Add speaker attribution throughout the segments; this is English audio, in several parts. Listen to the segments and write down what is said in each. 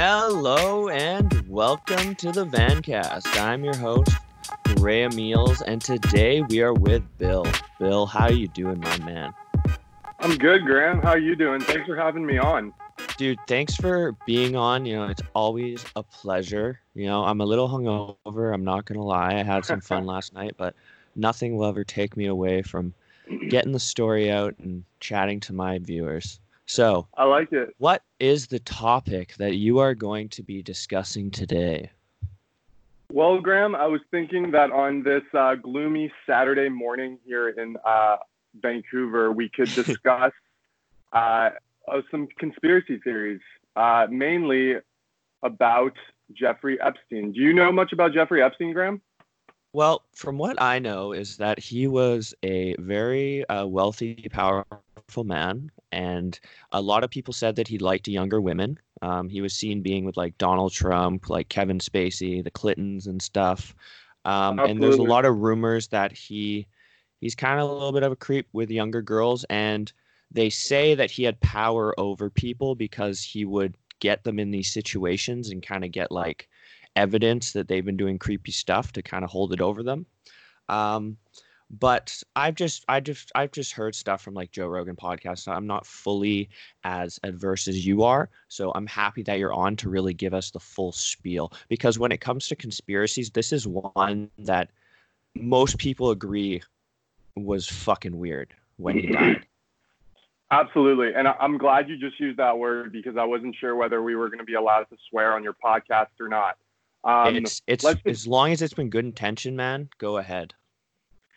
Speaker 1: Hello and welcome to the Vancast. I'm your host, Graham Meals, and today we are with Bill. Bill, how you doing, my man?
Speaker 2: I'm good, Graham. How are you doing? Thanks for having me on.
Speaker 1: Dude, thanks for being on. You know, it's always a pleasure. You know, I'm a little hungover. I'm not gonna lie. I had some fun last night, but nothing will ever take me away from getting the story out and chatting to my viewers. So,
Speaker 2: I like it.
Speaker 1: What is the topic that you are going to be discussing today?
Speaker 2: Well, Graham, I was thinking that on this uh, gloomy Saturday morning here in uh, Vancouver, we could discuss uh, some conspiracy theories, uh, mainly about Jeffrey Epstein. Do you know much about Jeffrey Epstein, Graham?
Speaker 1: Well, from what I know, is that he was a very uh, wealthy, powerful man, and a lot of people said that he liked younger women. Um, he was seen being with like Donald Trump, like Kevin Spacey, the Clintons, and stuff. Um, and there's a lot of rumors that he he's kind of a little bit of a creep with younger girls, and they say that he had power over people because he would get them in these situations and kind of get like evidence that they've been doing creepy stuff to kind of hold it over them. Um, but I've just I just I've just heard stuff from like Joe Rogan podcast. I'm not fully as adverse as you are, so I'm happy that you're on to really give us the full spiel. Because when it comes to conspiracies, this is one that most people agree was fucking weird when he died.
Speaker 2: Absolutely, and I'm glad you just used that word because I wasn't sure whether we were going to be allowed to swear on your podcast or not.
Speaker 1: Um, it's it's just, as long as it's been good intention, man. Go ahead.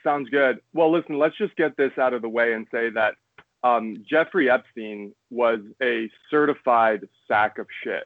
Speaker 2: Sounds good. Well, listen, let's just get this out of the way and say that um, Jeffrey Epstein was a certified sack of shit.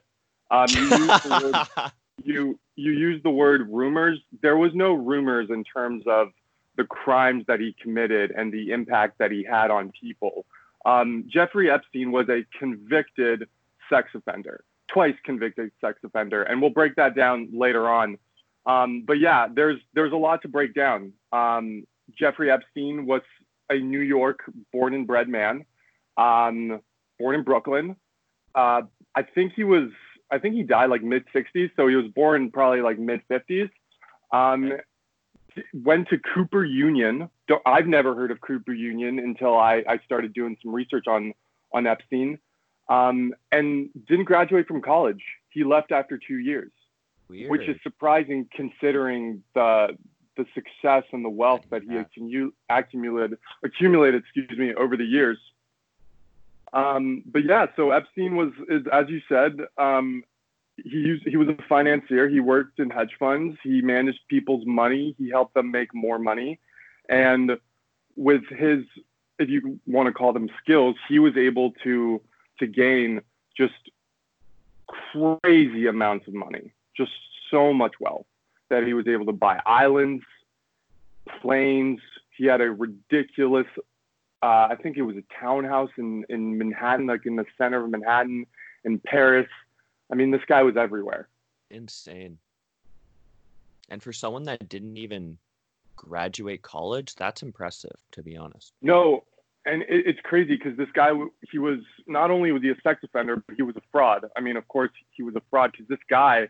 Speaker 2: Um, you, used the word, you you used the word rumors. There was no rumors in terms of the crimes that he committed and the impact that he had on people. Um, Jeffrey Epstein was a convicted sex offender, twice convicted sex offender, and we'll break that down later on. Um, but yeah, there's there's a lot to break down. Um, Jeffrey Epstein was a New York born and bred man, um, born in Brooklyn. Uh, I think he was I think he died like mid 60s, so he was born probably like mid 50s. Um, went to Cooper Union. I've never heard of Cooper Union until I, I started doing some research on on Epstein, um, and didn't graduate from college. He left after two years. Weird. which is surprising considering the the success and the wealth that he had accumulated accumulated excuse me over the years. Um, but yeah, so Epstein was is as you said, um, he used, he was a financier. He worked in hedge funds. He managed people's money. He helped them make more money, and with his if you want to call them skills, he was able to to gain just crazy amounts of money just so much wealth that he was able to buy islands, planes. He had a ridiculous, uh, I think it was a townhouse in, in Manhattan, like in the center of Manhattan, in Paris. I mean, this guy was everywhere.
Speaker 1: Insane. And for someone that didn't even graduate college, that's impressive, to be honest.
Speaker 2: No, and it, it's crazy because this guy, he was not only was he a sex offender, but he was a fraud. I mean, of course, he was a fraud because this guy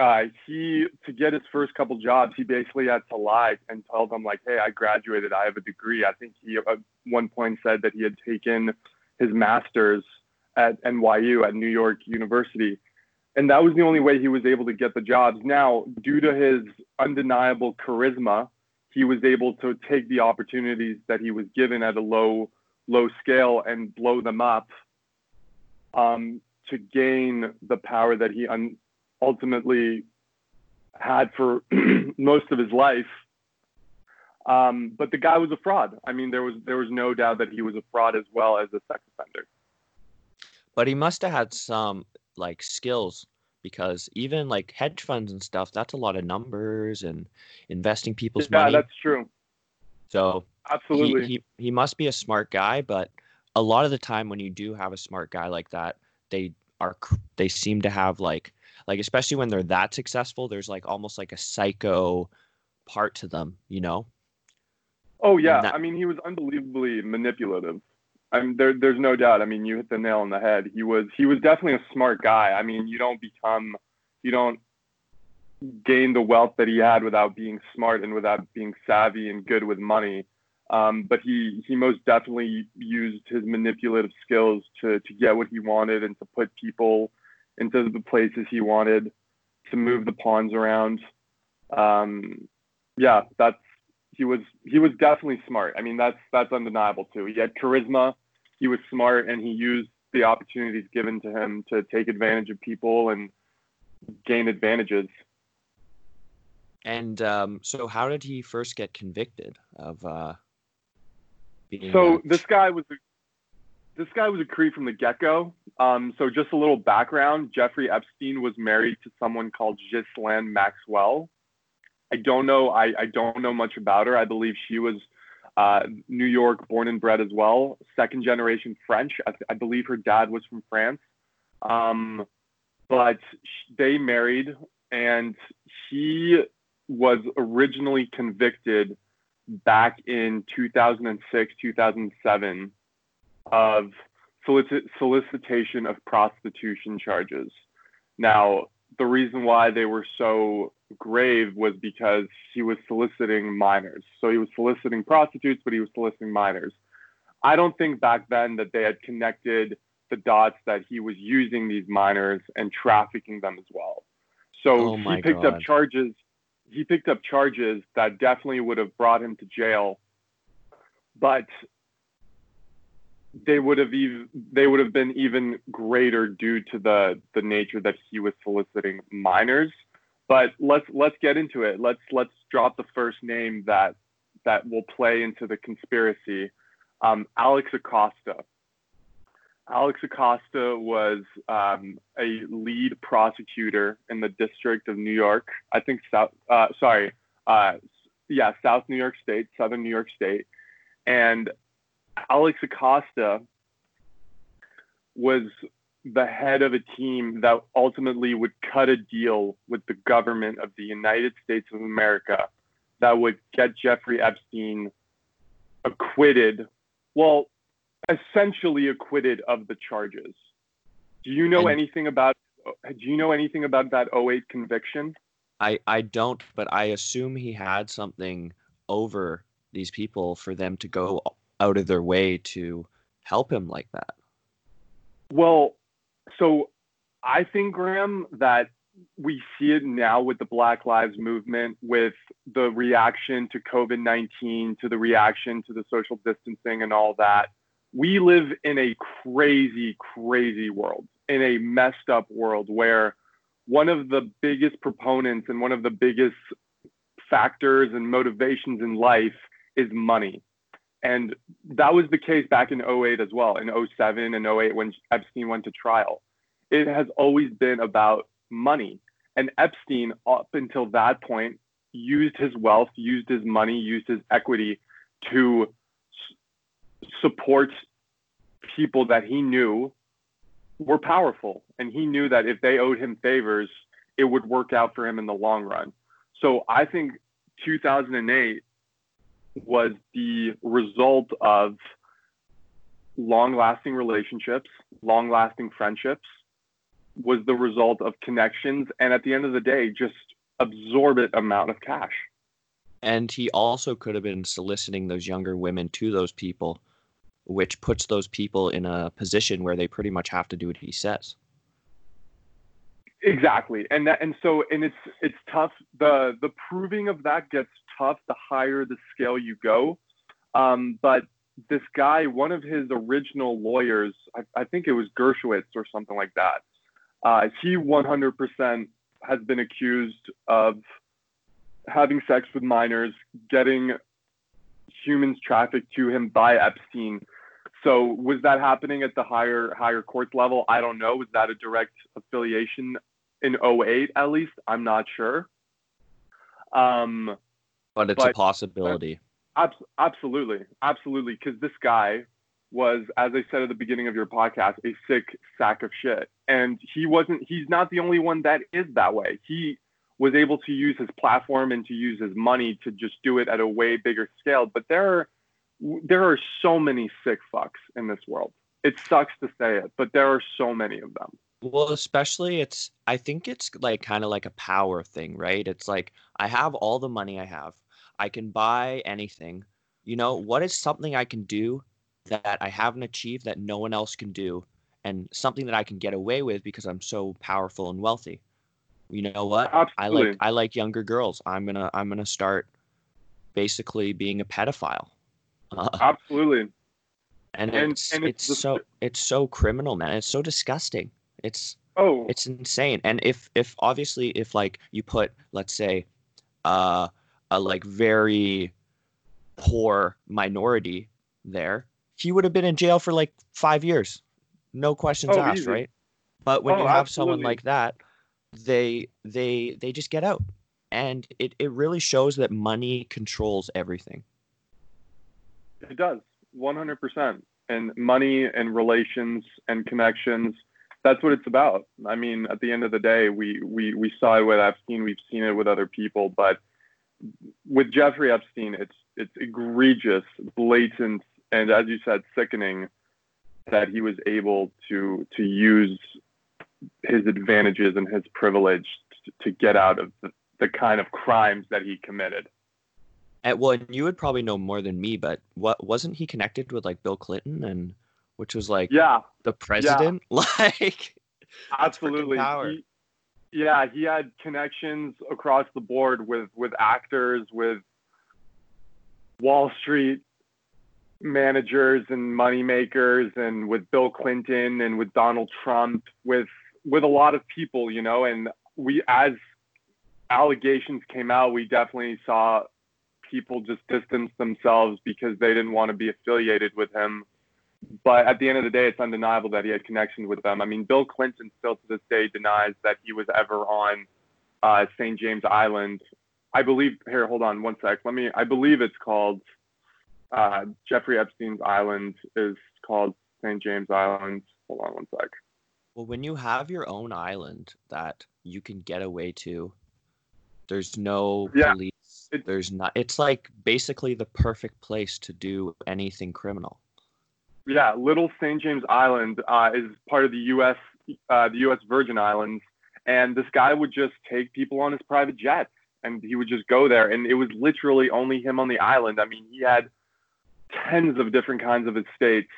Speaker 2: uh, he to get his first couple jobs, he basically had to lie and tell them like, "Hey, I graduated. I have a degree." I think he at one point said that he had taken his master's at NYU at New York University, and that was the only way he was able to get the jobs. Now, due to his undeniable charisma, he was able to take the opportunities that he was given at a low low scale and blow them up um, to gain the power that he un- ultimately had for most of his life. Um, but the guy was a fraud. I mean, there was there was no doubt that he was a fraud as well as a sex offender.
Speaker 1: But he must have had some like skills because even like hedge funds and stuff, that's a lot of numbers and investing people's
Speaker 2: yeah,
Speaker 1: money.
Speaker 2: Yeah, that's true.
Speaker 1: So
Speaker 2: absolutely,
Speaker 1: he, he he must be a smart guy. But a lot of the time, when you do have a smart guy like that, they are they seem to have like like especially when they're that successful there's like almost like a psycho part to them you know
Speaker 2: Oh yeah, that- I mean he was unbelievably manipulative. I mean there there's no doubt. I mean you hit the nail on the head. He was he was definitely a smart guy. I mean you don't become you don't gain the wealth that he had without being smart and without being savvy and good with money. Um, but he he most definitely used his manipulative skills to to get what he wanted and to put people into the places he wanted, to move the pawns around. Um, yeah, that's he was he was definitely smart. I mean, that's that's undeniable too. He had charisma, he was smart, and he used the opportunities given to him to take advantage of people and gain advantages.
Speaker 1: And um, so, how did he first get convicted of uh,
Speaker 2: being? So this guy was a, this guy was a creep from the get go. Um, so just a little background: Jeffrey Epstein was married to someone called Ghislaine Maxwell. I don't know. I, I don't know much about her. I believe she was uh, New York born and bred as well, second generation French. I, I believe her dad was from France. Um, but they married, and he was originally convicted back in 2006, 2007 of solicit- solicitation of prostitution charges. Now, the reason why they were so grave was because he was soliciting minors. So he was soliciting prostitutes, but he was soliciting minors. I don't think back then that they had connected the dots that he was using these minors and trafficking them as well. So oh he picked God. up charges he picked up charges that definitely would have brought him to jail, but they would have even they would have been even greater due to the the nature that he was soliciting minors. But let's let's get into it. Let's let's drop the first name that that will play into the conspiracy. Um, Alex Acosta. Alex Acosta was um, a lead prosecutor in the District of New York. I think South. Uh, sorry, uh, yeah, South New York State, Southern New York State, and Alex Acosta was the head of a team that ultimately would cut a deal with the government of the United States of America that would get Jeffrey Epstein acquitted. Well, essentially acquitted of the charges. Do you know and anything about do you know anything about that 08 conviction?
Speaker 1: I I don't, but I assume he had something over these people for them to go out of their way to help him like that.
Speaker 2: Well, so I think Graham that we see it now with the Black Lives Movement, with the reaction to COVID 19, to the reaction to the social distancing and all that we live in a crazy, crazy world, in a messed up world where one of the biggest proponents and one of the biggest factors and motivations in life is money. And that was the case back in 08 as well, in 07 and 08 when Epstein went to trial. It has always been about money. And Epstein, up until that point, used his wealth, used his money, used his equity to support people that he knew were powerful. And he knew that if they owed him favors, it would work out for him in the long run. So I think 2008 was the result of long lasting relationships, long lasting friendships, was the result of connections, and at the end of the day, just absorbent amount of cash.
Speaker 1: And he also could have been soliciting those younger women to those people which puts those people in a position where they pretty much have to do what he says.
Speaker 2: Exactly, and that and so and it's it's tough. the The proving of that gets tough the higher the scale you go. Um, but this guy, one of his original lawyers, I, I think it was Dershowitz or something like that. Uh, he 100% has been accused of having sex with minors, getting humans trafficked to him by Epstein. So was that happening at the higher higher courts level? I don't know. Was that a direct affiliation in 08 at least? I'm not sure. Um,
Speaker 1: but it's but, a possibility.
Speaker 2: Ab- absolutely, absolutely. Because this guy was, as I said at the beginning of your podcast, a sick sack of shit, and he wasn't. He's not the only one that is that way. He was able to use his platform and to use his money to just do it at a way bigger scale. But there are there are so many sick fucks in this world. It sucks to say it, but there are so many of them.
Speaker 1: Well, especially it's I think it's like kind of like a power thing, right? It's like I have all the money I have. I can buy anything. You know, what is something I can do that I haven't achieved that no one else can do and something that I can get away with because I'm so powerful and wealthy. You know what?
Speaker 2: Absolutely.
Speaker 1: I like I like younger girls. I'm going to I'm going to start basically being a pedophile. Uh,
Speaker 2: Absolutely.
Speaker 1: And, and it's and it's, it's so it's so criminal, man. It's so disgusting. It's
Speaker 2: oh,
Speaker 1: it's insane. And if if obviously if like you put let's say uh a like very poor minority there, he would have been in jail for like 5 years. No questions
Speaker 2: oh,
Speaker 1: asked,
Speaker 2: easy.
Speaker 1: right? But when
Speaker 2: oh,
Speaker 1: you have
Speaker 2: absolutely.
Speaker 1: someone like that, they they they just get out. And it, it really shows that money controls everything.
Speaker 2: It does. 100%. And money and relations and connections that's what it's about. I mean, at the end of the day, we we we saw it with Epstein, we've seen it with other people, but with Jeffrey Epstein, it's it's egregious, blatant, and as you said, sickening that he was able to to use his advantages and his privilege to, to get out of the, the kind of crimes that he committed.
Speaker 1: And well, and you would probably know more than me, but what wasn't he connected with like Bill Clinton and which was like
Speaker 2: Yeah,
Speaker 1: the president? Like
Speaker 2: absolutely. He- yeah, he had connections across the board with with actors, with Wall Street managers and moneymakers, and with Bill Clinton and with Donald Trump, with with a lot of people, you know. And we, as allegations came out, we definitely saw people just distance themselves because they didn't want to be affiliated with him. But at the end of the day, it's undeniable that he had connections with them. I mean, Bill Clinton still to this day denies that he was ever on uh, St. James Island. I believe, here, hold on one sec. Let me, I believe it's called uh, Jeffrey Epstein's Island is called St. James Island. Hold on one sec.
Speaker 1: Well, when you have your own island that you can get away to, there's no
Speaker 2: Yeah,
Speaker 1: police.
Speaker 2: it-
Speaker 1: there's not. It's like basically the perfect place to do anything criminal.
Speaker 2: Yeah, Little St. James Island uh, is part of the U.S. Uh, the U.S. Virgin Islands, and this guy would just take people on his private jet, and he would just go there, and it was literally only him on the island. I mean, he had tens of different kinds of estates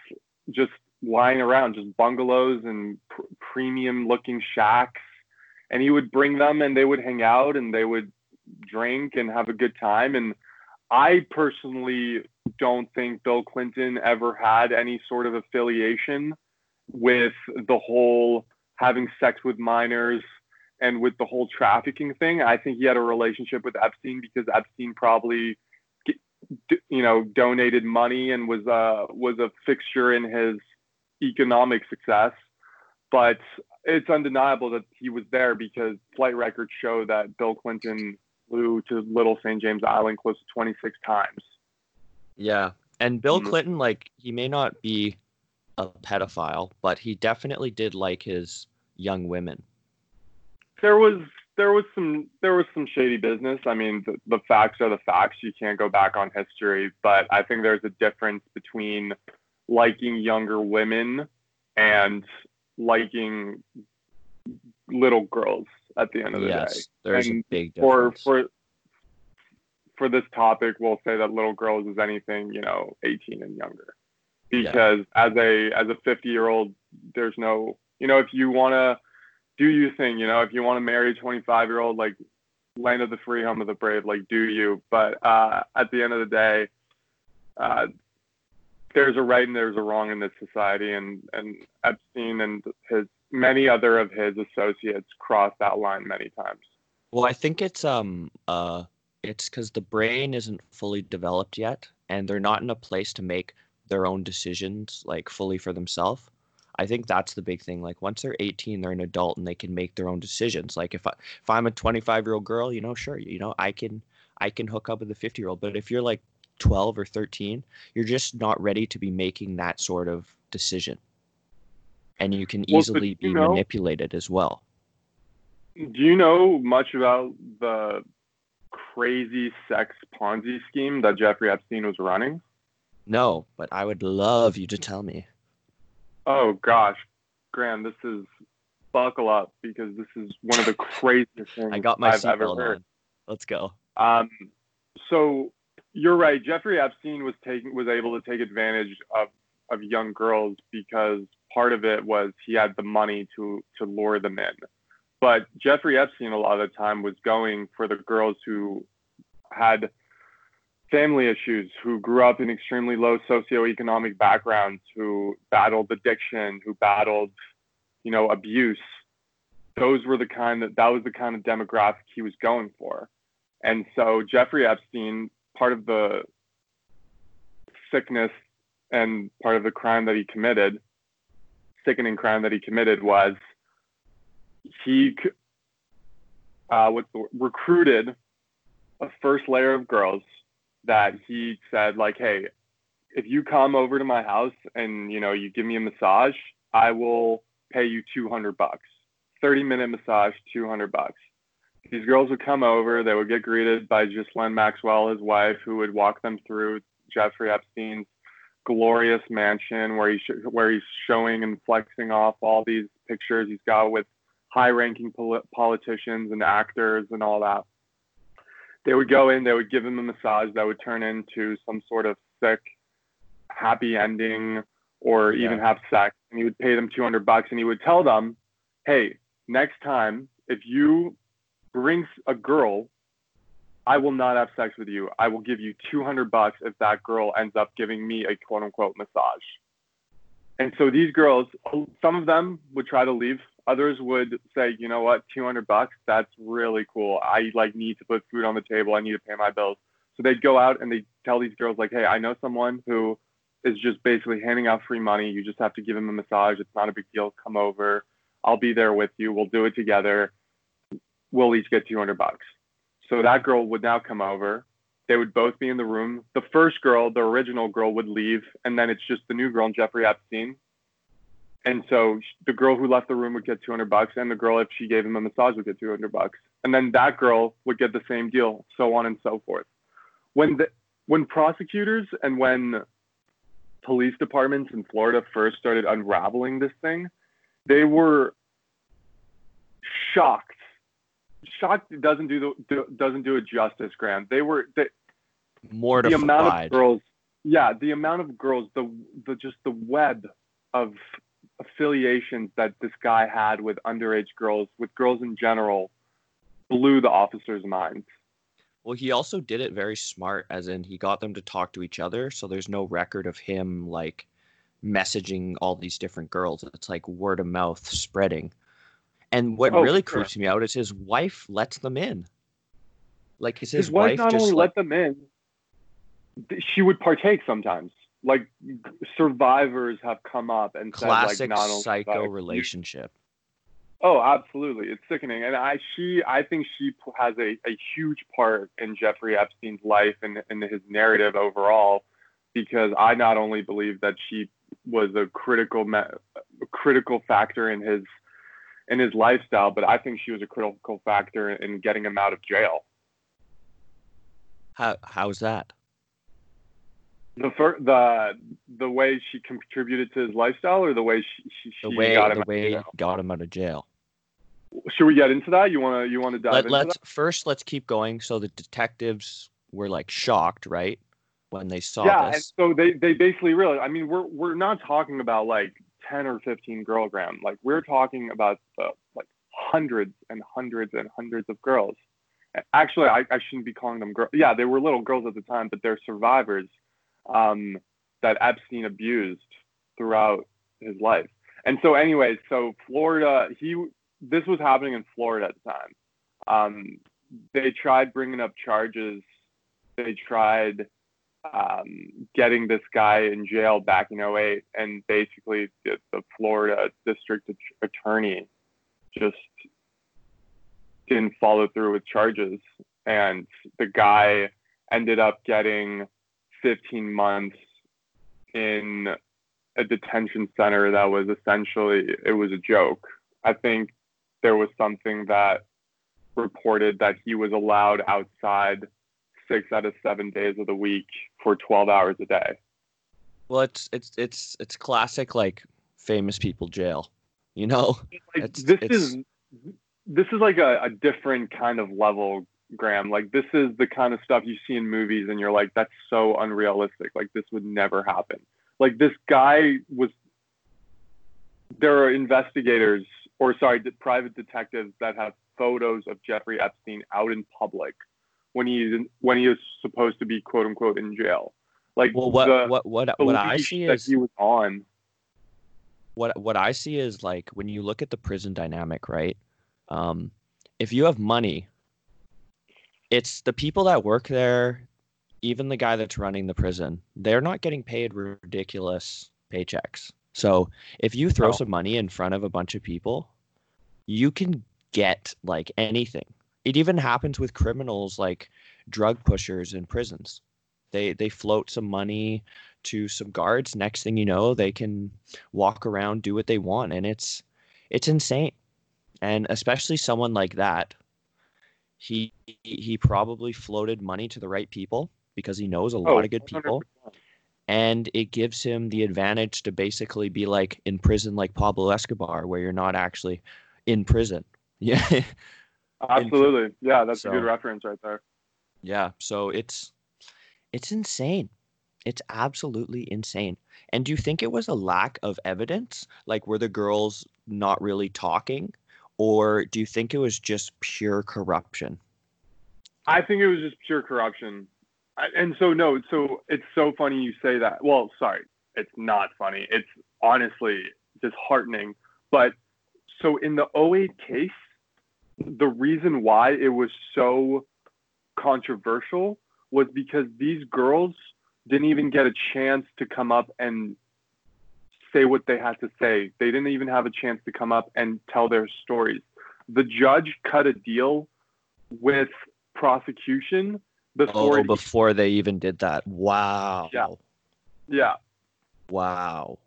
Speaker 2: just lying around, just bungalows and pr- premium-looking shacks, and he would bring them, and they would hang out, and they would drink and have a good time, and I personally don't think Bill Clinton ever had any sort of affiliation with the whole having sex with minors and with the whole trafficking thing. I think he had a relationship with Epstein because Epstein probably you know donated money and was uh was a fixture in his economic success. But it's undeniable that he was there because flight records show that Bill Clinton flew to Little St. James Island close to 26 times.
Speaker 1: Yeah. And Bill
Speaker 2: Mhm.
Speaker 1: Clinton, like, he may not be a pedophile, but he definitely did like his young women.
Speaker 2: there was there was some there was some shady business. I mean, the, the facts are the facts. You can't go back on history, but I think there's a difference between liking younger women and liking little girls at the end of the day.
Speaker 1: Yes, there's
Speaker 2: And
Speaker 1: a big
Speaker 2: For
Speaker 1: difference.
Speaker 2: for for this topic, we'll say that little girls is anything, you know, 18 and younger.
Speaker 1: Yeah.
Speaker 2: Because as a as a 50 year old, there's no, you know, if you want to do you thing, you know, if you want to marry a 25 year old, like land of the free, home of the brave, like do you. But uh, at the end of the day, uh, there's a right and there's a wrong in this society, and and Epstein and his many other of his associates crossed that line many times.
Speaker 1: Well, I think it's um uh it's because the brain isn't fully developed yet, and they're not in a place to make their own decisions like fully for themselves. I think that's the big thing. Like once they're 18, they're an adult and they can make their own decisions. Like if I if I'm a 25 year old girl, you know, sure, you know, I can I can hook up with a 50 year old. But if you're like 12 or 13, you're just not ready to be making that sort of decision, and you can
Speaker 2: Well,
Speaker 1: easily
Speaker 2: you
Speaker 1: be
Speaker 2: know-
Speaker 1: manipulated as well.
Speaker 2: Do you know much about the crazy sex Ponzi scheme that Jeffrey Epstein was running?
Speaker 1: No, but I would love you to tell me.
Speaker 2: Oh gosh, Graham, this is buckle up because this is one of the craziest things
Speaker 1: I got my
Speaker 2: I've ever heard.
Speaker 1: on. Let's go.
Speaker 2: Um, so you're right. Jeffrey Epstein was taking was able to take advantage of of young girls because part of it was he had the money to to lure them in. But Jeffrey Epstein a lot of the time was going for the girls who had family issues, who grew up in extremely low socioeconomic backgrounds, who battled addiction, who battled, you know, abuse. Those were the kind that that was the kind of demographic he was going for. And so Jeffrey Epstein, part of the sickness and part of the crime that he committed, sickening crime that he committed was he uh, recruited a first layer of girls that he said like, hey, if you come over to my house and you know you give me a massage, I will pay you 200 bucks. 30 minute massage, 200 bucks. These girls would come over, they would get greeted by Ghislaine Maxwell, his wife, who would walk them through Jeffrey Epstein's glorious mansion where he sh- where he's showing and flexing off all these pictures he's got with high-ranking pol- politicians and actors and all that. They would go in, they would give him a massage that would turn into some sort of sick, happy ending, or even have sex. And he would pay them 200 bucks, and he would tell them, "Hey, next time if you bring a girl I will not have sex with you. I will give you 200 bucks if that girl ends up giving me a quote unquote massage. And so these girls, some of them would try to leave. Others would say, you know what, 200 bucks, that's really cool. I like need to put food on the table. I need to pay my bills. So they'd go out and they tell these girls like, hey, I know someone who is just basically handing out free money. You just have to give him a massage. It's not a big deal. Come over. I'll be there with you. We'll do it together. We'll each get 200 bucks. So that girl would now come over. They would both be in the room. The first girl, the original girl, would leave, and then it's just the new girl, and Jeffrey Epstein. And so the girl who left the room would get 200 bucks, and the girl, if she gave him a massage, would get 200 bucks. And then that girl would get the same deal, so on and so forth. When the when prosecutors and when police departments in Florida first started unraveling this thing, they were shocked shocked doesn't do the do, doesn't do it justice, Graham. They were they, the amount of girls. Yeah, the amount of girls, the the just the web of affiliations that this guy had with underage girls, with girls in general, blew the officers' minds.
Speaker 1: Well, he also did it very smart, as in he got them to talk to each other, so there's no record of him like messaging all these different girls. It's like word of mouth spreading. And what
Speaker 2: Oh,
Speaker 1: really
Speaker 2: sure.
Speaker 1: creeps me out is his wife lets them in. Like is
Speaker 2: His,
Speaker 1: his,
Speaker 2: wife, not
Speaker 1: just
Speaker 2: only
Speaker 1: like,
Speaker 2: let them in, she would partake sometimes. Like survivors have come up and
Speaker 1: classic
Speaker 2: said, like, not only
Speaker 1: psycho relationship?
Speaker 2: Oh, absolutely. It's sickening. And I she I think she has a, a huge part in Jeffrey Epstein's life and, and his narrative overall because I not only believe that she was a critical me- a critical factor in his in his lifestyle, but I think she was a critical factor in getting him out of jail.
Speaker 1: How how's that?
Speaker 2: The fir- the the way she contributed to his lifestyle, or the way she, she,
Speaker 1: The way
Speaker 2: got him
Speaker 1: the
Speaker 2: out of
Speaker 1: way
Speaker 2: jail?
Speaker 1: got him out of jail.
Speaker 2: Should we get into that? You wanna you wanna dive
Speaker 1: Let,
Speaker 2: into
Speaker 1: let's first let's keep going. So the detectives were like shocked, right, when they saw this.
Speaker 2: yeah, and
Speaker 1: this.
Speaker 2: so they they basically realized. I mean, we're we're not talking about like ten or fifteen girl Graham. Like we're talking about uh, like hundreds and hundreds and hundreds of girls. Actually, I, I shouldn't be calling them girls. Yeah, they were little girls at the time, but they're survivors um, that Epstein abused throughout his life. And so, anyway, so Florida, he this was happening in Florida at the time. Um, they tried bringing up charges. They tried um, getting this guy in jail back in 08 and basically the, the Florida district attorney just didn't follow through with charges and the guy ended up getting 15 months in a detention center that was essentially it was a joke. I think there was something that reported that he was allowed outside six out of seven days of the week for 12 hours a day.
Speaker 1: Well, it's it's it's it's classic like famous people jail. You know,
Speaker 2: Like,
Speaker 1: It's-
Speaker 2: this
Speaker 1: it's-
Speaker 2: is this is like a, a different kind of level, Graham. Like this is the kind of stuff you see in movies, and you're like, that's so unrealistic. Like this would never happen. Like this guy was. There are investigators, or sorry, private detectives that have photos of Jeffrey Epstein out in public when he's in, when he is supposed to be quote unquote in jail. Like
Speaker 1: well, what
Speaker 2: the,
Speaker 1: what what what I see
Speaker 2: that
Speaker 1: is
Speaker 2: he was on.
Speaker 1: what what I see is like when you look at the prison dynamic, right? Um, if you have money, it's the people that work there, even the guy that's running the prison, they're not getting paid ridiculous paychecks. So if you throw
Speaker 2: No.
Speaker 1: some money in front of a bunch of people, you can get like anything. It even happens with criminals like drug pushers in prisons. They they float some money to some guards. Next thing you know, they can walk around, do what they want, and it's it's insane. And especially someone like that, he he probably floated money to the right people because he knows a lot
Speaker 2: Oh,
Speaker 1: of good people,
Speaker 2: 100%.
Speaker 1: and it gives him the advantage to basically be like in prison, like Pablo Escobar, where you're not actually in prison. Yeah,
Speaker 2: Absolutely. Yeah, that's a good reference right there.
Speaker 1: yeah. So it's it's insane. It's absolutely insane. And do you think it was a lack of evidence? Like, were the girls not really talking? Or do you think it was just pure corruption?
Speaker 2: I think it was just pure corruption. And so no, so it's so funny you say that. Well, sorry, it's not funny. It's honestly disheartening. But so in the 08 case, the reason why it was so controversial was because these girls didn't even get a chance to come up and say what they had to say. They didn't even have a chance to come up and tell their stories. The judge cut a deal with prosecution before
Speaker 1: Oh, before they even did that. Wow.
Speaker 2: Yeah. yeah
Speaker 1: Wow.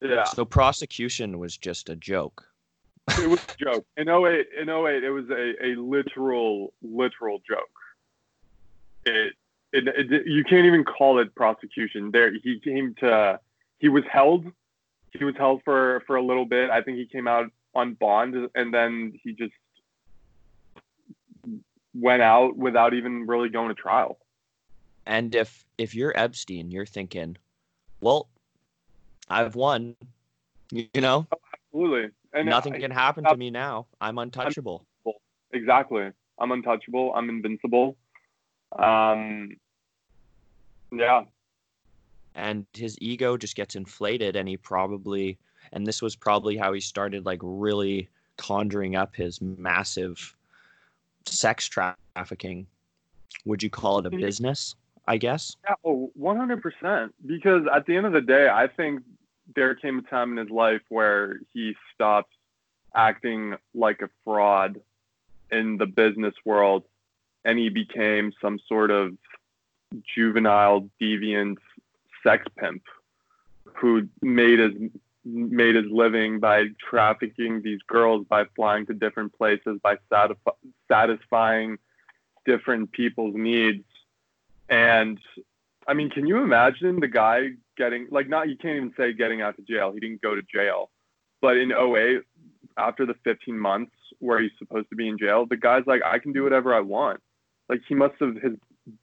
Speaker 2: yeah
Speaker 1: So prosecution was just a joke.
Speaker 2: It was a joke. In 08 in 08 it was a, a literal literal joke. It, it, it you can't even call it prosecution. There he came to he was held. He was held for for a little bit. I think he came out on bond and then he just went out without even really going to trial.
Speaker 1: And if if you're Epstein, you're thinking, well, I've won. You you know, oh,
Speaker 2: absolutely and
Speaker 1: nothing
Speaker 2: I-
Speaker 1: can happen to me now. I'm untouchable.
Speaker 2: exactly i'm untouchable i'm invincible um yeah
Speaker 1: and his ego just gets inflated and he probably and this was probably how he started like really conjuring up his massive sex trafficking would you call it a
Speaker 2: Mhm.
Speaker 1: business i guess
Speaker 2: Yeah, oh, 100%. Because at the end of the day, I think there came a time in his life where he stopped acting like a fraud in the business world and he became some sort of juvenile deviant sex pimp who made his made his living by trafficking these girls by flying to different places by satisf- satisfying different people's needs. And I mean, can you imagine the guy getting like not you can't even say getting out to jail. He didn't go to jail. But in 08, after the 15 months where he's supposed to be in jail, the guy's like, I can do whatever I want. Like he must have his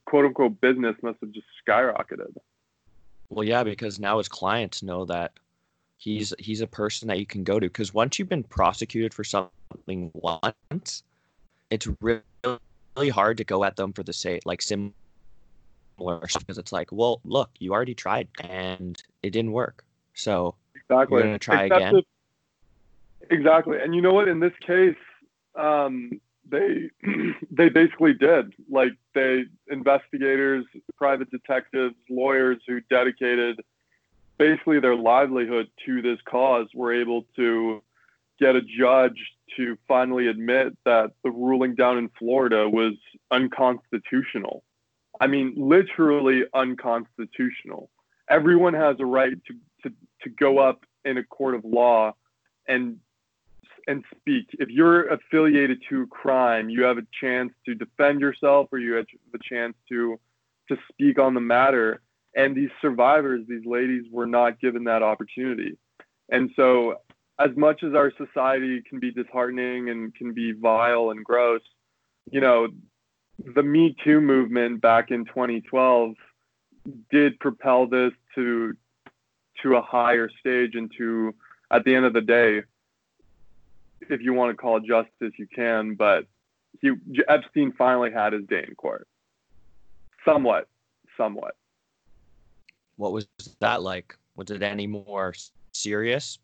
Speaker 2: quote unquote business must have just skyrocketed.
Speaker 1: well yeah because now his clients know that he's he's a person that you can go to because once you've been prosecuted for something once it's really, really hard to go at them for the sake like similar stuff because it's like well look you already tried and it didn't work so
Speaker 2: Exactly.
Speaker 1: You're gonna try
Speaker 2: Except
Speaker 1: again?
Speaker 2: if- exactly. And you know what? In this case, um, they they basically did. Like they investigators, private detectives, lawyers who dedicated basically their livelihood to this cause were able to get a judge to finally admit that the ruling down in Florida was unconstitutional. I mean, literally unconstitutional. Everyone has a right to, to, to go up in a court of law and and speak. If you're affiliated to crime, you have a chance to defend yourself, or you have the chance to to speak on the matter. And these survivors, these ladies, were not given that opportunity. And so, as much as our society can be disheartening and can be vile and gross, you know, the Me Too movement back in 2012 did propel this to to a higher stage and to at the end of the day if you want to call it justice you can but he epstein finally had his day in court. Somewhat somewhat.
Speaker 1: What was that like? Was it any more serious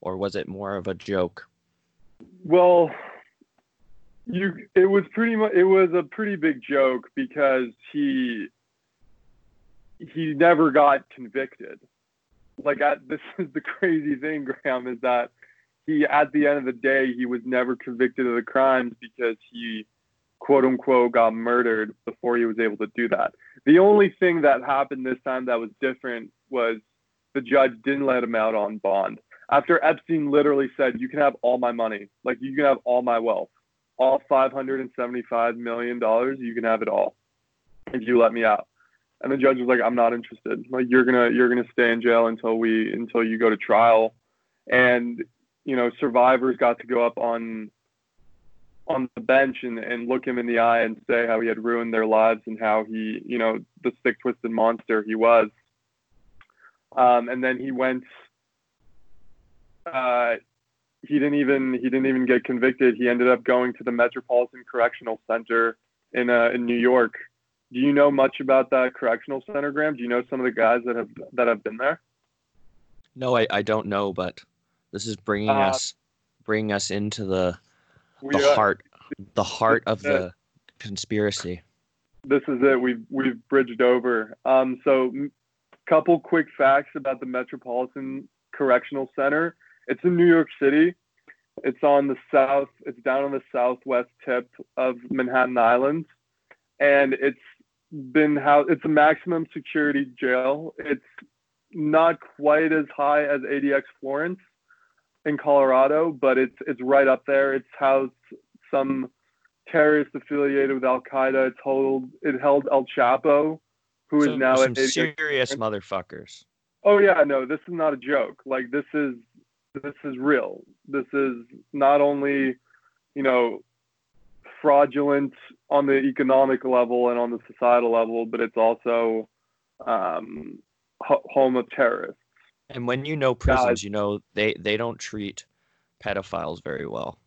Speaker 1: or was it more of a joke?
Speaker 2: Well you it was pretty much it was a pretty big joke because he he never got convicted. Like I, this is the crazy thing, Graham, is that he at the end of the day he was never convicted of the crimes because he quote unquote got murdered before he was able to do that. The only thing that happened this time that was different was the judge didn't let him out on bond. After Epstein literally said, You can have all my money, like you can have all my wealth, all $575 million, you can have it all if you let me out and the judge was like, "I'm not interested. Like you're gonna you're gonna stay in jail until we until you go to trial." And you know, survivors got to go up on on the bench and, and look him in the eye and say how he had ruined their lives and how he, you know, the sick twisted monster he was. Um, and then he went. Uh, he didn't even he didn't even get convicted. He ended up going to the Metropolitan Correctional Center in uh, in New York do you know much about that correctional center, Graham? Do you know some of the guys that have that have been there?
Speaker 1: No, I, I don't know, but this is bringing uh, us bringing us into the the uh, heart the heart of the conspiracy.
Speaker 2: This is it. We've we've bridged over. Um, so, m- couple quick facts about the Metropolitan Correctional Center. It's in New York City. It's on the south. It's down on the southwest tip of Manhattan Island, and it's been how it's a maximum security jail. It's not quite as high as ADX Florence in Colorado, but it's it's right up there. It's housed some terrorists affiliated with Al Qaeda. It's held it held El Chapo, who so, is now
Speaker 1: some serious motherfuckers.
Speaker 2: Oh yeah, no, this is not a joke. Like this is this is real. This is not only, you know, fraudulent on the economic level and on the societal level, but it's also um, home of terrorists.
Speaker 1: And when you know prisons, you know they they don't treat pedophiles very well.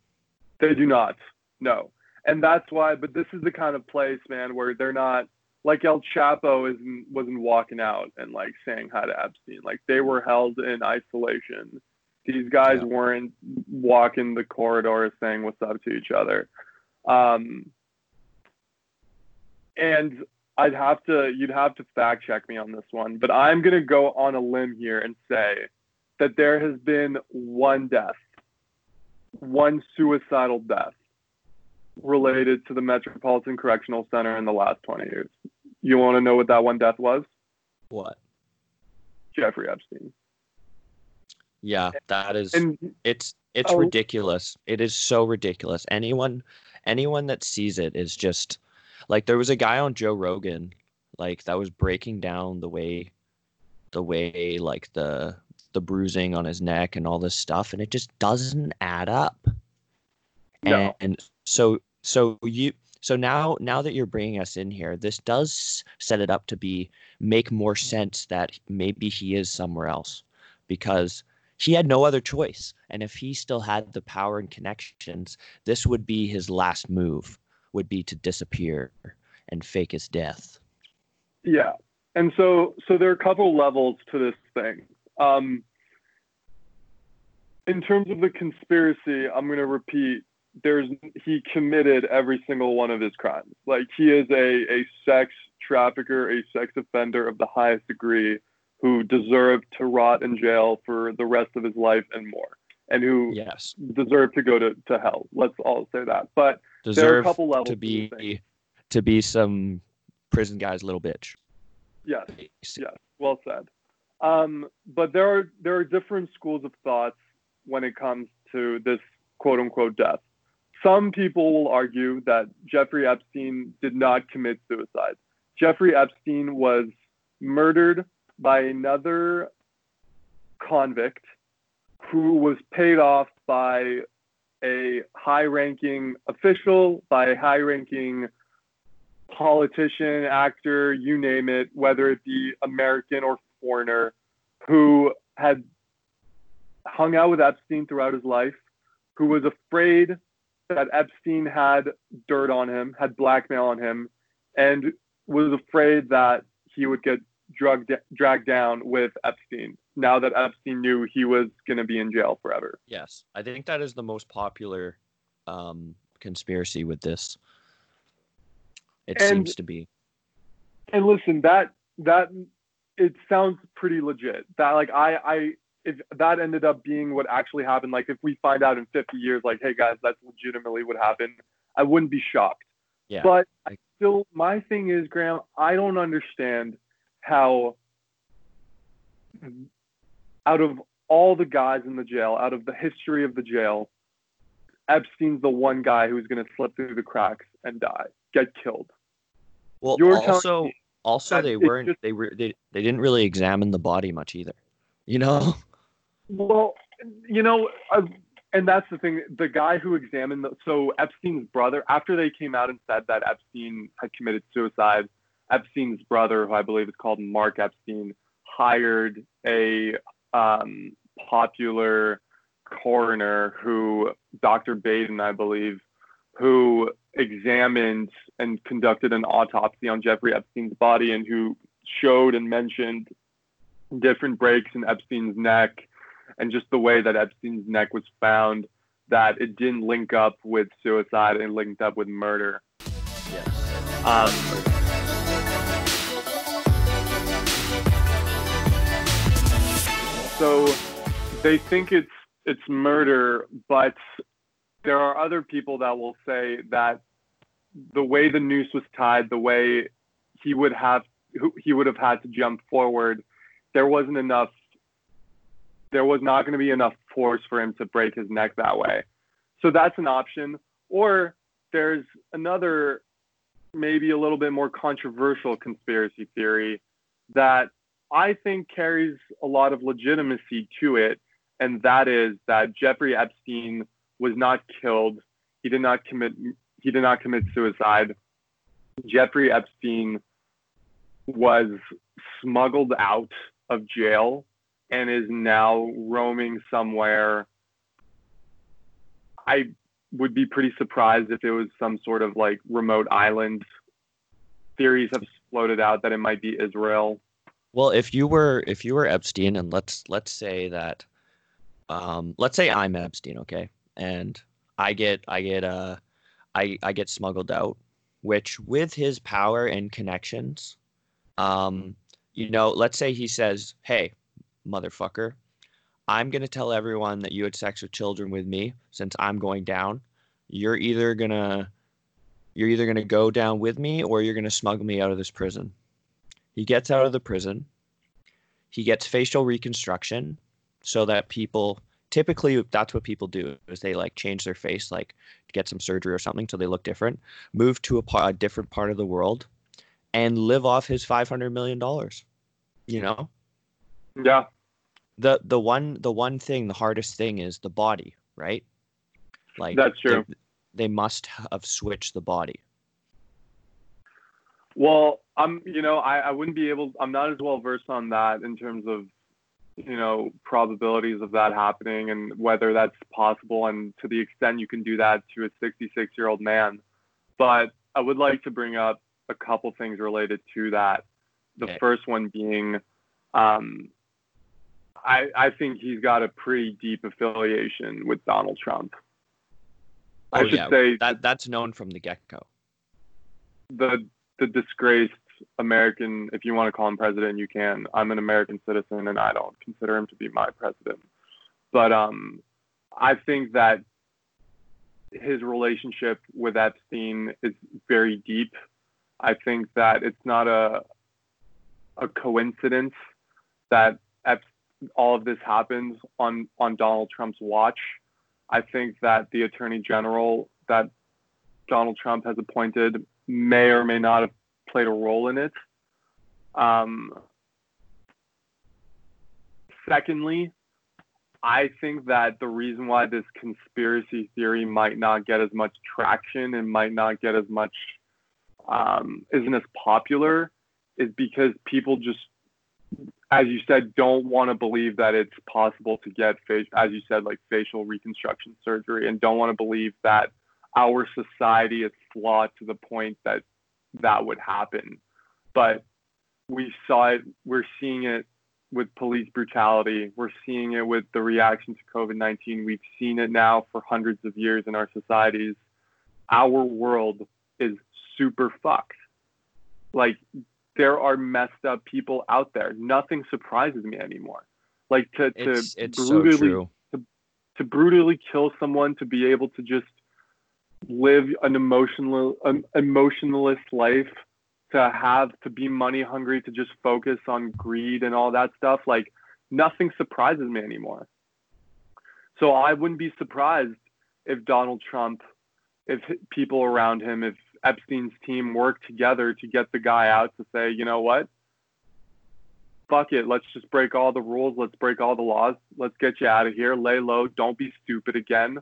Speaker 2: They do not. No. And that's why but this is the kind of place, man, where they're not like El Chapo isn't wasn't walking out and like saying hi to Epstein. Like they were held in isolation. These guys yeah. weren't walking the corridors saying what's up to each other. Um, and I'd have to, you'd have to fact check me on this one, but I'm going to go on a limb here and say that there has been one death, one suicidal death related to the Metropolitan Correctional Center in the last 20 years. You want to know what that one death was?
Speaker 1: What?
Speaker 2: Jeffrey Epstein.
Speaker 1: Yeah, that is. And, it's it's oh, ridiculous. It is so ridiculous. Anyone anyone that sees it is just like there was a guy on Joe Rogan like that was breaking down the way the way like the the bruising on his neck and all this stuff and it just doesn't add up. No. And, and so so you so now now that you're bringing us in here this does set it up to be make more sense that maybe he is somewhere else because he had no other choice. And if he still had the power and connections, this would be his last move, would be to disappear and fake his death.
Speaker 2: Yeah. And so so there are a couple levels to this thing. Um, in terms of the conspiracy, I'm going to repeat there's he committed every single one of his crimes. Like he is a, a sex trafficker, a sex offender of the highest degree who deserved to rot in jail for the rest of his life and more, and who
Speaker 1: yes
Speaker 2: deserve to go to, to hell. Let's all say that. But deserve there are a couple levels
Speaker 1: to be to, to be some prison guy's little bitch.
Speaker 2: Yes, yes, well said. Um, but there are there are different schools of thoughts when it comes to this quote unquote death. Some people will argue that Jeffrey Epstein did not commit suicide. Jeffrey Epstein was murdered by another convict who was paid off by a high ranking official, by a high ranking politician, actor, you name it, whether it be American or foreigner, who had hung out with Epstein throughout his life, who was afraid that Epstein had dirt on him, had blackmail on him, and was afraid that he would get drugged, dragged down with Epstein now that Epstein knew he was going to be in jail forever.
Speaker 1: Yes, I think that is the most popular um, conspiracy with this. It and, seems to be.
Speaker 2: And listen, that that it sounds pretty legit. That like I I if that ended up being what actually happened, like if we find out in 50 years, like, hey guys, that's legitimately what happened, I wouldn't be shocked.
Speaker 1: Yeah.
Speaker 2: But I still, my thing is, Graham, I don't understand how, out of all the guys in the jail, out of the history of the jail, Epstein's the one guy who's going to slip through the cracks and die, get killed.
Speaker 1: Well, You're also, also they weren't, just, they were, they, they didn't really examine the body much either. You know?
Speaker 2: Well, you know, uh, and that's the thing. The guy who examined the, so Epstein's brother, after they came out and said that Epstein had committed suicide, Epstein's brother, who I believe is called Mark Epstein, hired a um, popular coroner who, Dr. Baden, I believe, who examined and conducted an autopsy on Jeffrey Epstein's body and who showed and mentioned different breaks in Epstein's neck and just the way that Epstein's neck was found, that it didn't link up with suicide and linked up with murder.
Speaker 1: Yes.
Speaker 2: Um, so they think it's it's murder, but there are other people that will say that the way the noose was tied, the way he would have he would have had to jump forward, there wasn't enough there was not going to be enough force for him to break his neck that way. So that's an option. Or there's another, maybe a little bit more controversial conspiracy theory that I think carries a lot of legitimacy to it. And that is that Jeffrey Epstein was not killed. He did not commit he did not commit suicide. Jeffrey Epstein was smuggled out of jail and is now roaming somewhere. I would be pretty surprised if it was some sort of like remote island. Theories have floated out that it might be Israel.
Speaker 1: Well, if you were if you were Epstein, and let's let's say that, um, let's say I'm Epstein, okay, and I get I get uh, I I get smuggled out, which with his power and connections, um, you know, let's say he says, "Hey, motherfucker. I'm to tell everyone that you had sex with children with me since I'm going down. You're either to you're either to go down with me or you're to smuggle me out of this prison. He gets out of the prison. He gets facial reconstruction so that people typically that's what people do is they like change their face like get some surgery or something so they look different move to a, a different part of the world and live off his 500 million dollars you know?
Speaker 2: Yeah.
Speaker 1: The the one the one thing the hardest thing is the body right? Like
Speaker 2: that's true.
Speaker 1: they, they must have switched the body
Speaker 2: well i'm you know I, I wouldn't be able i'm not as well versed on that in terms of you know probabilities of that happening and whether that's possible and to the extent you can do that to a 66 year old man but i would like to bring up a couple things related to that the okay. first one being um, I, I think he's got a pretty deep affiliation with Donald Trump.
Speaker 1: Oh, I should yeah. say that that's known from the get go.
Speaker 2: The the disgraced American, if you want to call him president, you can. I'm an American citizen, and I don't consider him to be my president. But um, I think that his relationship with Epstein is very deep. I think that it's not a a coincidence that all of this happens on on Donald Trump's watch. I think that the attorney general that Donald Trump has appointed may or may not have played a role in it. Um, secondly, I think that the reason why this conspiracy theory might not get as much traction and might not get as much um, isn't as popular is because people just, as you said, don't want to believe that it's possible to get, as you said, like facial reconstruction surgery, and don't want to believe that our society is flawed to the point that that would happen. But we saw it, we're seeing it with police brutality. We're seeing it with the reaction to COVID 19. We've seen it now for hundreds of years in our societies. Our world is super fucked. Like, there are messed up people out there. Nothing surprises me anymore. Like, to, to
Speaker 1: It's it's
Speaker 2: brutally
Speaker 1: so true.
Speaker 2: to brutally kill someone to be able to just live an emotional an emotionless life to have to be money hungry to just focus on greed and all that stuff like nothing surprises me anymore. So i wouldn't be surprised if donald trump if people around him if epstein's team worked together to get the guy out to say you know what? Fuck it. Let's just break all the rules. Let's break all the laws. Let's get you out of here. Lay low. Don't be stupid again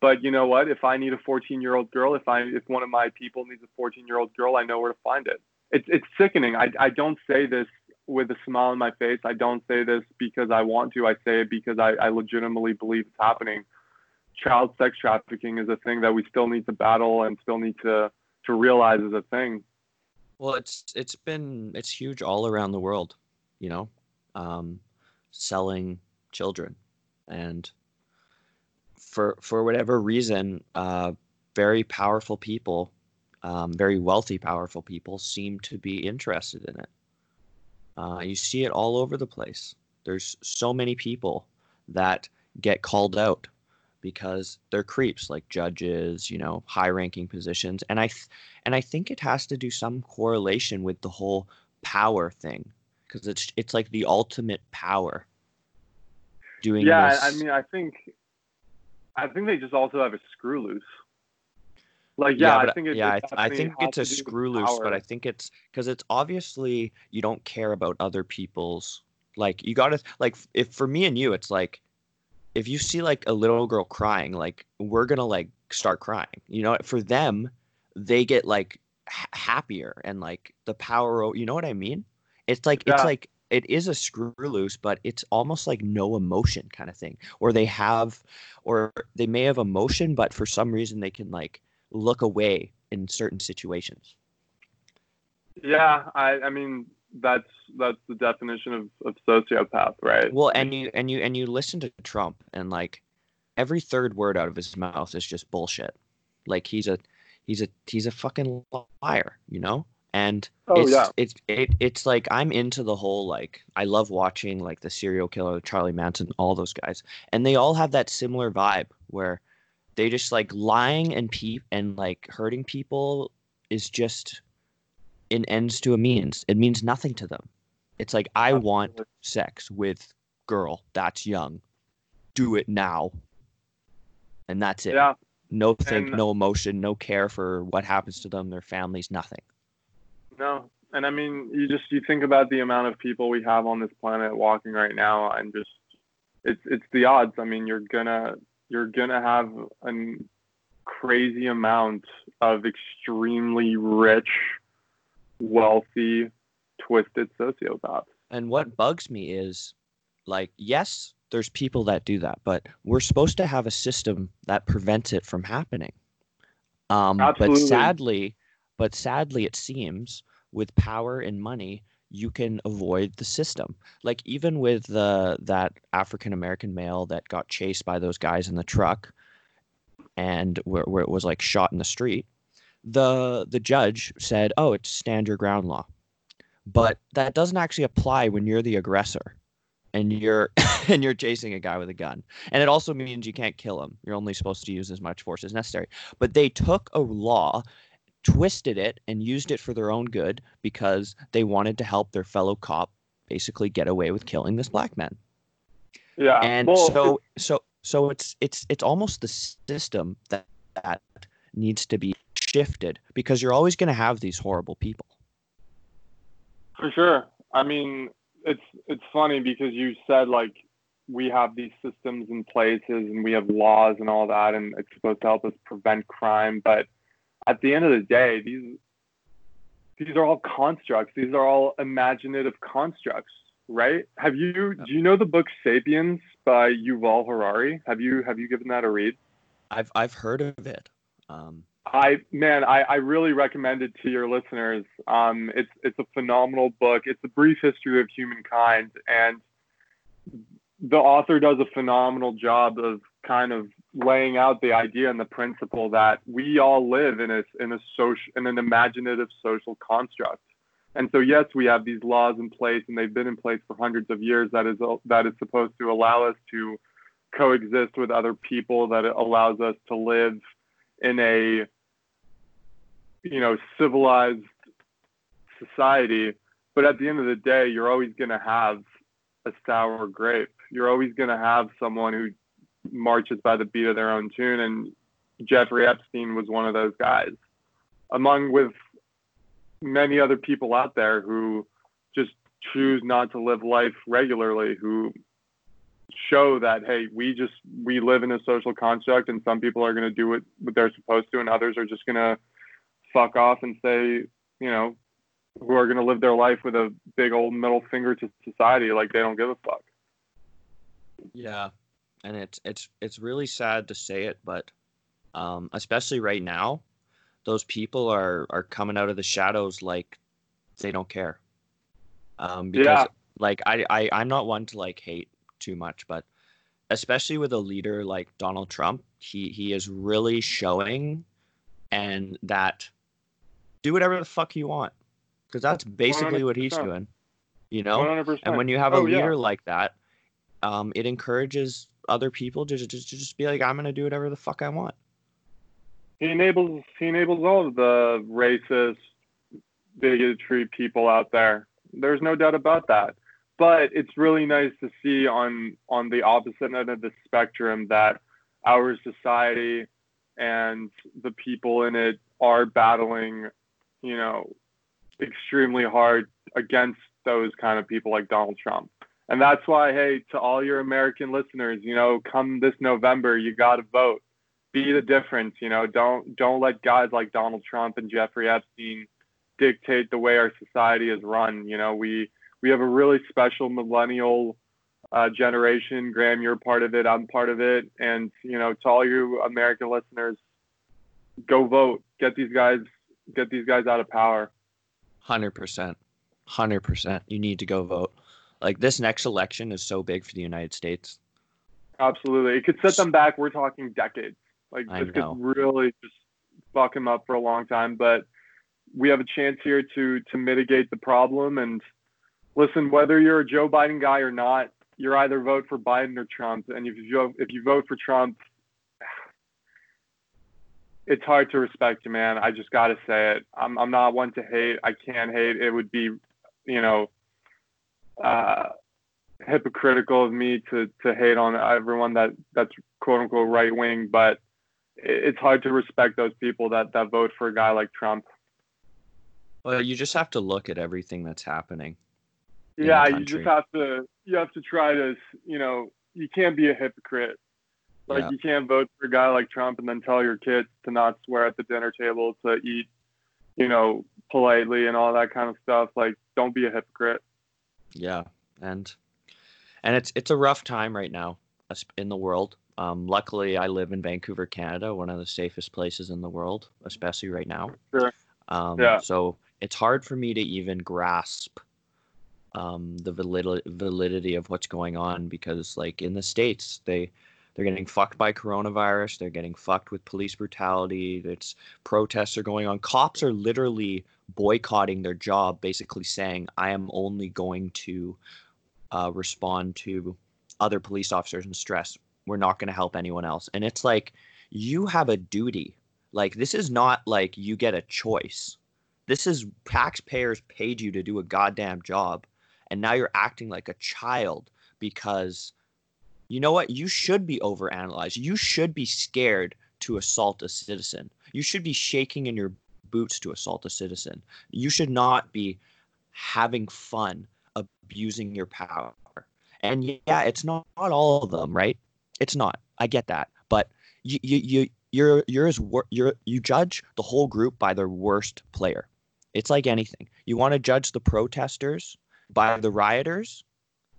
Speaker 2: but you know what? If I need a 14 year old girl, if I if one of my people needs a 14 year old girl, I know where to find it. It's it's sickening. I I don't say this with a smile on my face. I don't say this because I want to. I say it because I, I legitimately believe it's happening. Child sex trafficking is a thing that we still need to battle and still need to to realize is a thing.
Speaker 1: Well, it's it's been it's huge all around the world, you know, um, selling children, and for for whatever reason, uh, very powerful people, um, very wealthy, powerful people seem to be interested in it. Uh, you see it all over the place. There's so many people that get called out because they're creeps, like judges, you know, high-ranking positions, and I th- and I think it has to do some correlation with the whole power thing because it's it's like the ultimate power. Doing
Speaker 2: Yeah,
Speaker 1: this.
Speaker 2: I I mean, I think I think they just also have a screw loose. Like, yeah, I
Speaker 1: but
Speaker 2: think it,
Speaker 1: yeah, I, th- I think it's a
Speaker 2: to do with
Speaker 1: screw loose, but I think it's because it's obviously you don't care about other people's like you gotta like if for me and you it's like if you see like a little girl crying like we're gonna like start crying you know? For them they get like happier and like the power o- you know what I mean? It's like it's like it is a screw loose but it's almost like no emotion kind of thing or they have or they may have emotion but for some reason they can like look away in certain situations.
Speaker 2: Yeah, I, I mean, that's that's the definition of, of sociopath, right?
Speaker 1: Well, and you and you and you listen to Trump and like every third word out of his mouth is just bullshit. Like he's a he's a he's a fucking liar, you know? And
Speaker 2: oh
Speaker 1: it's
Speaker 2: yeah,
Speaker 1: it's it, it's like I'm into the whole like I love watching like the serial killer Charlie Manson, all those guys, and they all have that similar vibe where they just like lying and peep and like hurting people is just an ends to a means. It means nothing to them. It's like I want sex with girl that's young. Do it now. And that's it.
Speaker 2: yeah.
Speaker 1: No think,
Speaker 2: And-
Speaker 1: no emotion, no care for what happens to them, their families, nothing.
Speaker 2: No, and I mean, you just you think about the amount of people we have on this planet walking right now, and just it's it's the odds. I mean, you're gonna you're gonna have a crazy amount of extremely rich, wealthy, twisted sociopaths.
Speaker 1: And what bugs me is like, yes, there's people that do that, but we're supposed to have a system that prevents it from happening. Um, but sadly, but sadly, it seems with power and money, you can avoid the system. Like even with the that African American male that got chased by those guys in the truck, and where, where it was like shot in the street, the the judge said, "Oh, it's stand your ground law." but that doesn't actually apply when you're the aggressor and you're and you're chasing a guy with a gun and it also means you can't kill him you're only supposed to use as much force as necessary but they took a law twisted it and used it for their own good because they wanted to help their fellow cop basically get away with killing this black man
Speaker 2: Yeah.
Speaker 1: and
Speaker 2: well,
Speaker 1: so so So it's it's it's almost the system that that needs to be shifted because you're always going to have these horrible people.
Speaker 2: For sure. I mean, it's it's funny because you said like we have these systems in places and we have laws and all that and it's supposed to help us prevent crime, but at the end of the day, these these are all constructs. These are all imaginative constructs, right? Have you do you know the book Sapiens by Yuval Harari? Have you have you given that a read?
Speaker 1: I've I've heard of it. Um,
Speaker 2: I man, I, I really recommend it to your listeners. Um, it's it's a phenomenal book. It's a brief history of humankind, and the author does a phenomenal job of kind of laying out the idea and the principle that we all live in a in a social in an imaginative social construct. And so yes, we have these laws in place, and they've been in place for hundreds of years. That is that is supposed to allow us to coexist with other people. That allows us to live in a you know civilized society. But at the end of the day, you're always going to have a sour grape. You're always going to have someone who marches by the beat of their own tune. And Jeffrey Epstein was one of those guys, among with many other people out there who just choose not to live life regularly, who show that hey, we just we live in a social construct, and some people are going to do what, what they're supposed to, and others are just going to fuck off and say, you know, who are going to live their life with a big old middle finger to society, like they don't give a fuck.
Speaker 1: Yeah, and it's it's it's really sad to say it, but um, especially right now, those people are are coming out of the shadows like they don't care. Um, because yeah. like I, I I'm not one to like hate too much, but especially with a leader like Donald Trump, he he is really showing and that do whatever the fuck you want because that's basically 100%. what he's doing. You know, 100%. and when you have a oh, leader yeah. like that, um, it encourages other people to, to just be like, I'm gonna do whatever the fuck I want.
Speaker 2: He enables he enables all of the racist, bigotry people out there. There's no doubt about that. But it's really nice to see on on the opposite end of the spectrum that our society and the people in it are battling, you know, extremely hard against those kind of people like Donald Trump. And that's why, hey, to all your American listeners, you know, come this November, you got to vote. Be the difference, you know. Don't don't let guys like Donald Trump and Jeffrey Epstein dictate the way our society is run. You know, we we have a really special millennial uh, generation. Graham, you're part of it. I'm part of it. And you know, to all you American listeners, go vote. Get these guys get these guys out of power.
Speaker 1: Hundred percent, hundred percent. You need to go vote. Like this next election is so big for the United States.
Speaker 2: Absolutely, it could set them back. We're talking decades. Like this could really just fuck them up for a long time. But we have a chance here to to mitigate the problem. And listen, whether you're a Joe Biden guy or not, you're either vote for Biden or Trump. And if you if you vote for Trump, it's hard to respect you, man. I just got to say it. I'm, I'm not one to hate. I can't hate. It would be, you know, uh, hypocritical of me to, to hate on everyone that that's quote unquote right wing, but it's hard to respect those people that, that vote for a guy like Trump.
Speaker 1: Well, you just have to look at everything that's happening.
Speaker 2: Yeah, you just have to you have to try to you know you can't be a hypocrite like yeah. you can't vote for a guy like Trump and then tell your kids to not swear at the dinner table, to eat, you know, politely and all that kind of stuff. Like don't be a hypocrite.
Speaker 1: Yeah, and and it's it's a rough time right now in the world. Um, luckily, I live in Vancouver, Canada, one of the safest places in the world, especially right now.
Speaker 2: Sure.
Speaker 1: Um, yeah. So it's hard for me to even grasp um, the validity validity of what's going on because, like in the states, they they're getting fucked by coronavirus. They're getting fucked with police brutality. It's protests are going on. Cops are literally boycotting their job, basically saying, "I am only going to uh, respond to other police officers in stress. We're not going to help anyone else." And it's like you have a duty. Like this is not like you get a choice. This is taxpayers paid you to do a goddamn job, and now you're acting like a child because you know what? You should be overanalyzed. You should be scared to assault a citizen. You should be shaking in your boots to assault a citizen. You should not be having fun abusing your power. And yeah, it's not, not all of them, right? It's not. I get that, but you you you you're you're as wor- you're you judge the whole group by their worst player. It's like anything. You want to judge the protesters by the rioters,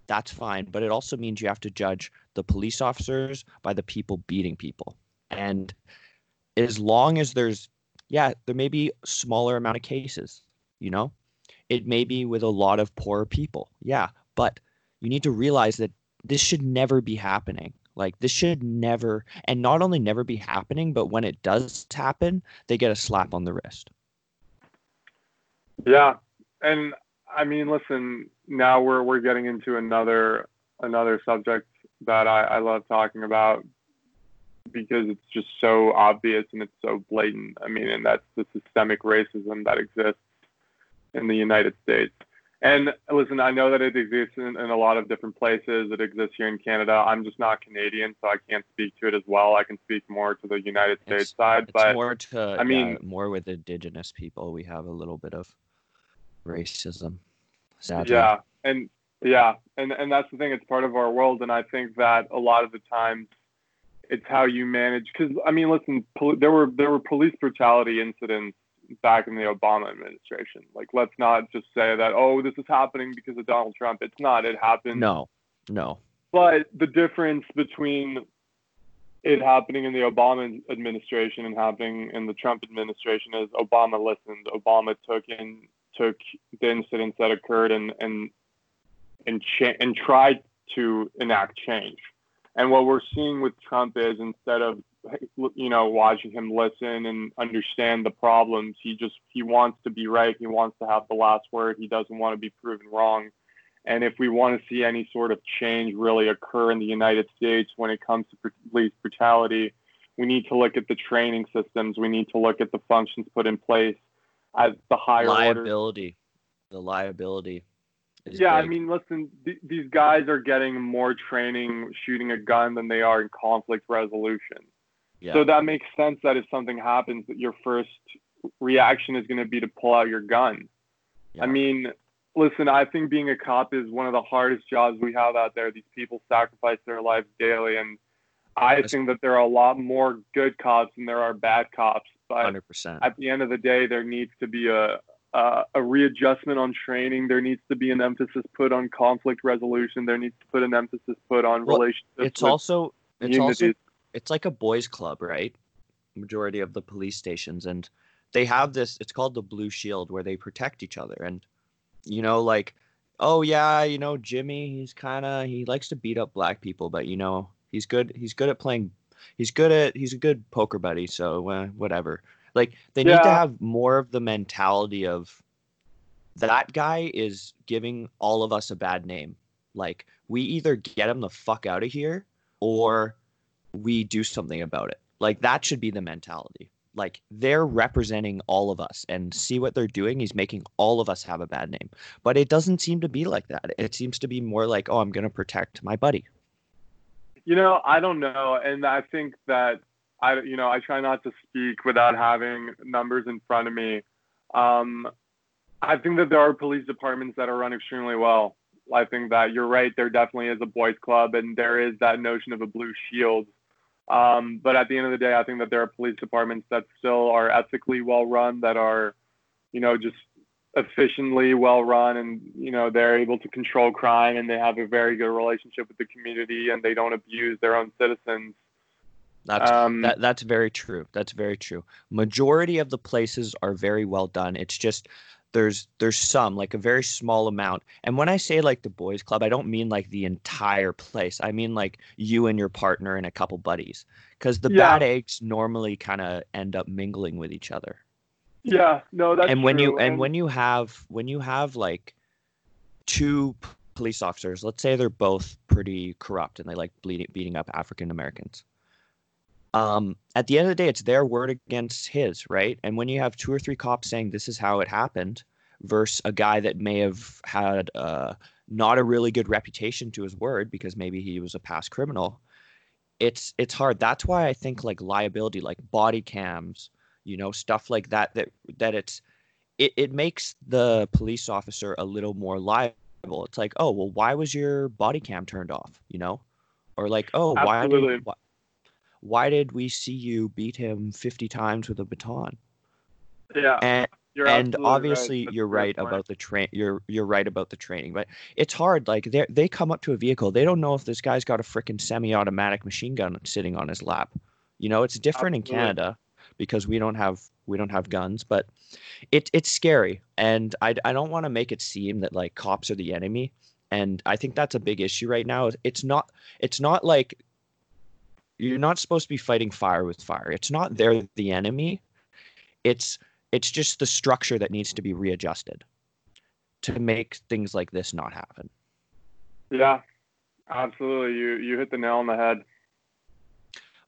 Speaker 1: that's fine, but it also means you have to judge the police officers by the people beating people. And as long as there's yeah, there may be smaller amount of cases, you know? It may be with a lot of poor people. Yeah, but you need to realize that this should never be happening. Like this should never, and not only never be happening, but when it does happen, they get a slap on the wrist.
Speaker 2: Yeah, and I mean, listen, now we're we're getting into another another subject that I, I love talking about because it's just so obvious and it's so blatant. I mean, and that's the systemic racism that exists in the United States. And listen, I know that it exists in, in, a lot of different places. It exists here in Canada. I'm just not Canadian, so I can't speak to it as well. I can speak more to the United States
Speaker 1: it's,
Speaker 2: side,
Speaker 1: it's
Speaker 2: but
Speaker 1: more to I mean yeah, more with Indigenous people. We have a little bit of racism, sadly.
Speaker 2: Yeah, and yeah, and and that's the thing. It's part of our world, and I think that a lot of the times it's how you manage. Because I mean, listen, pol- there were there were police brutality incidents back in the Obama administration. Like, let's not just say that, oh, this is happening because of Donald Trump. It's not. It happened.
Speaker 1: No, no.
Speaker 2: But the difference between it happening in the Obama administration and happening in the Trump administration is Obama listened. Obama took in took the incidents that occurred and and and cha- and tried to enact change. And what we're seeing with Trump is instead of you know, watching him listen and understand the problems. He just he wants to be right. He wants to have the last word. He doesn't want to be proven wrong. And if we want to see any sort of change really occur in the United States when it comes to police brutality, we need to look at the training systems. We need to look at the functions put in place at the higher
Speaker 1: liability. The liability.
Speaker 2: Yeah,
Speaker 1: big.
Speaker 2: I mean, listen, th- these guys are getting more training shooting a gun than they are in conflict resolution. Yeah. So that makes sense that if something happens, that your first reaction is going to be to pull out your gun. Yeah. I mean, listen, I think being a cop is one of the hardest jobs we have out there. These people sacrifice their lives daily, and I think that there are a lot more good cops than there are bad cops. But
Speaker 1: 100%.
Speaker 2: at the end of the day, there needs to be a, a a readjustment on training. There needs to be an emphasis put on conflict resolution. There needs to put an emphasis put on well, relationships.
Speaker 1: It's also it's also it's like a boys club, right? Majority of the police stations and they have this it's called the blue shield where they protect each other and you know like oh yeah, you know Jimmy, he's kind of he likes to beat up black people, but you know, he's good he's good at playing he's good at he's a good poker buddy, so uh, whatever. Like they yeah. need to have more of the mentality of that guy is giving all of us a bad name. Like we either get him the fuck out of here or we do something about it. Like that should be the mentality. Like they're representing all of us and see what they're doing. He's making all of us have a bad name. But it doesn't seem to be like that. It seems to be more like, oh, I'm going to protect my buddy.
Speaker 2: You know, I don't know. And I think that I, you know, I try not to speak without having numbers in front of me. Um, I think that there are police departments that are run extremely well. I think that you're right. There definitely is a boys' club, and there is that notion of a blue shield um, but at the end of the day, I think that there are police departments that still are ethically well run, that are, you know, just efficiently well run, and you know they're able to control crime, and they have a very good relationship with the community, and they don't abuse their own citizens.
Speaker 1: That's um, that, that's very true. That's very true. Majority of the places are very well done. It's just there's there's some like a very small amount and when i say like the boys club i don't mean like the entire place i mean like you and your partner and a couple buddies because the yeah. bad eggs normally kind of end up mingling with each other
Speaker 2: yeah no that's
Speaker 1: and when
Speaker 2: true.
Speaker 1: you and, and when you have when you have like two police officers let's say they're both pretty corrupt and they like bleeding, beating up african americans um, at the end of the day, it's their word against his, right? And when you have two or three cops saying this is how it happened, versus a guy that may have had uh, not a really good reputation to his word because maybe he was a past criminal. It's it's hard. That's why I think like liability, like body cams, you know, stuff like that that that it's it, it makes the police officer a little more liable. It's like, oh well, why was your body cam turned off? You know, or like, oh, why did why, why did we see you beat him fifty times with a baton?
Speaker 2: Yeah.
Speaker 1: And you're and obviously right. you're right point. about the train you're you're right about the training but it's hard like they they come up to a vehicle they don't know if this guy's got a freaking semi-automatic machine gun sitting on his lap you know it's different Absolutely. in canada because we don't have we don't have guns but it it's scary and i i don't want to make it seem that like cops are the enemy and i think that's a big issue right now it's not it's not like you're not supposed to be fighting fire with fire it's not they're the enemy it's it's just the structure that needs to be readjusted to make things like this not happen.
Speaker 2: Yeah, absolutely. You you hit the nail on the head.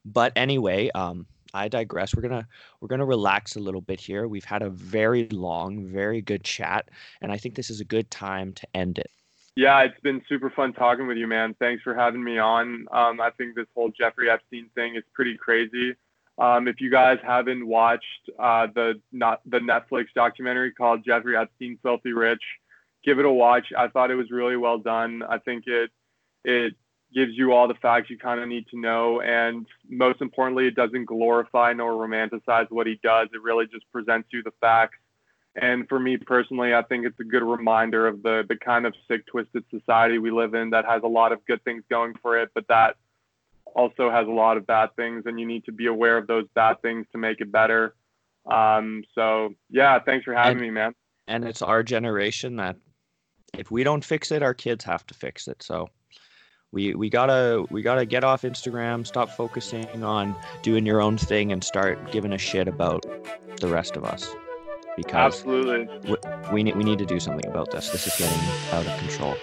Speaker 1: But anyway, um, I digress. We're gonna we're gonna relax a little bit here. We've had a very long, very good chat, and I think this is a good time to end it.
Speaker 2: Yeah, it's been super fun talking with you, man. Thanks for having me on. Um, I think this whole Jeffrey Epstein thing is pretty crazy. Um, if you guys haven't watched uh, the not the Netflix documentary called Jeffrey Epstein Filthy Rich, give it a watch. I thought it was really well done. I think it it gives you all the facts you kind of need to know, and most importantly, it doesn't glorify nor romanticize what he does. It really just presents you the facts. And for me personally, I think it's a good reminder of the the kind of sick, twisted society we live in that has a lot of good things going for it, but that also has a lot of bad things, and you need to be aware of those bad things to make it better. Um, so yeah, thanks for having
Speaker 1: and,
Speaker 2: me, man.
Speaker 1: And it's our generation that if we don't fix it, our kids have to fix it. So we we gotta we gotta get off Instagram, stop focusing on doing your own thing, and start giving a shit about the rest of us. Because
Speaker 2: absolutely,
Speaker 1: we, we need we need to do something about this. This is getting out of control.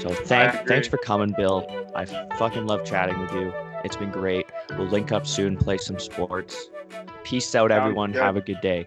Speaker 1: So thank thanks for coming, Bill. I fucking love chatting with you. It's been great. We'll link up soon, play some sports. Peace out, everyone. Have a good day.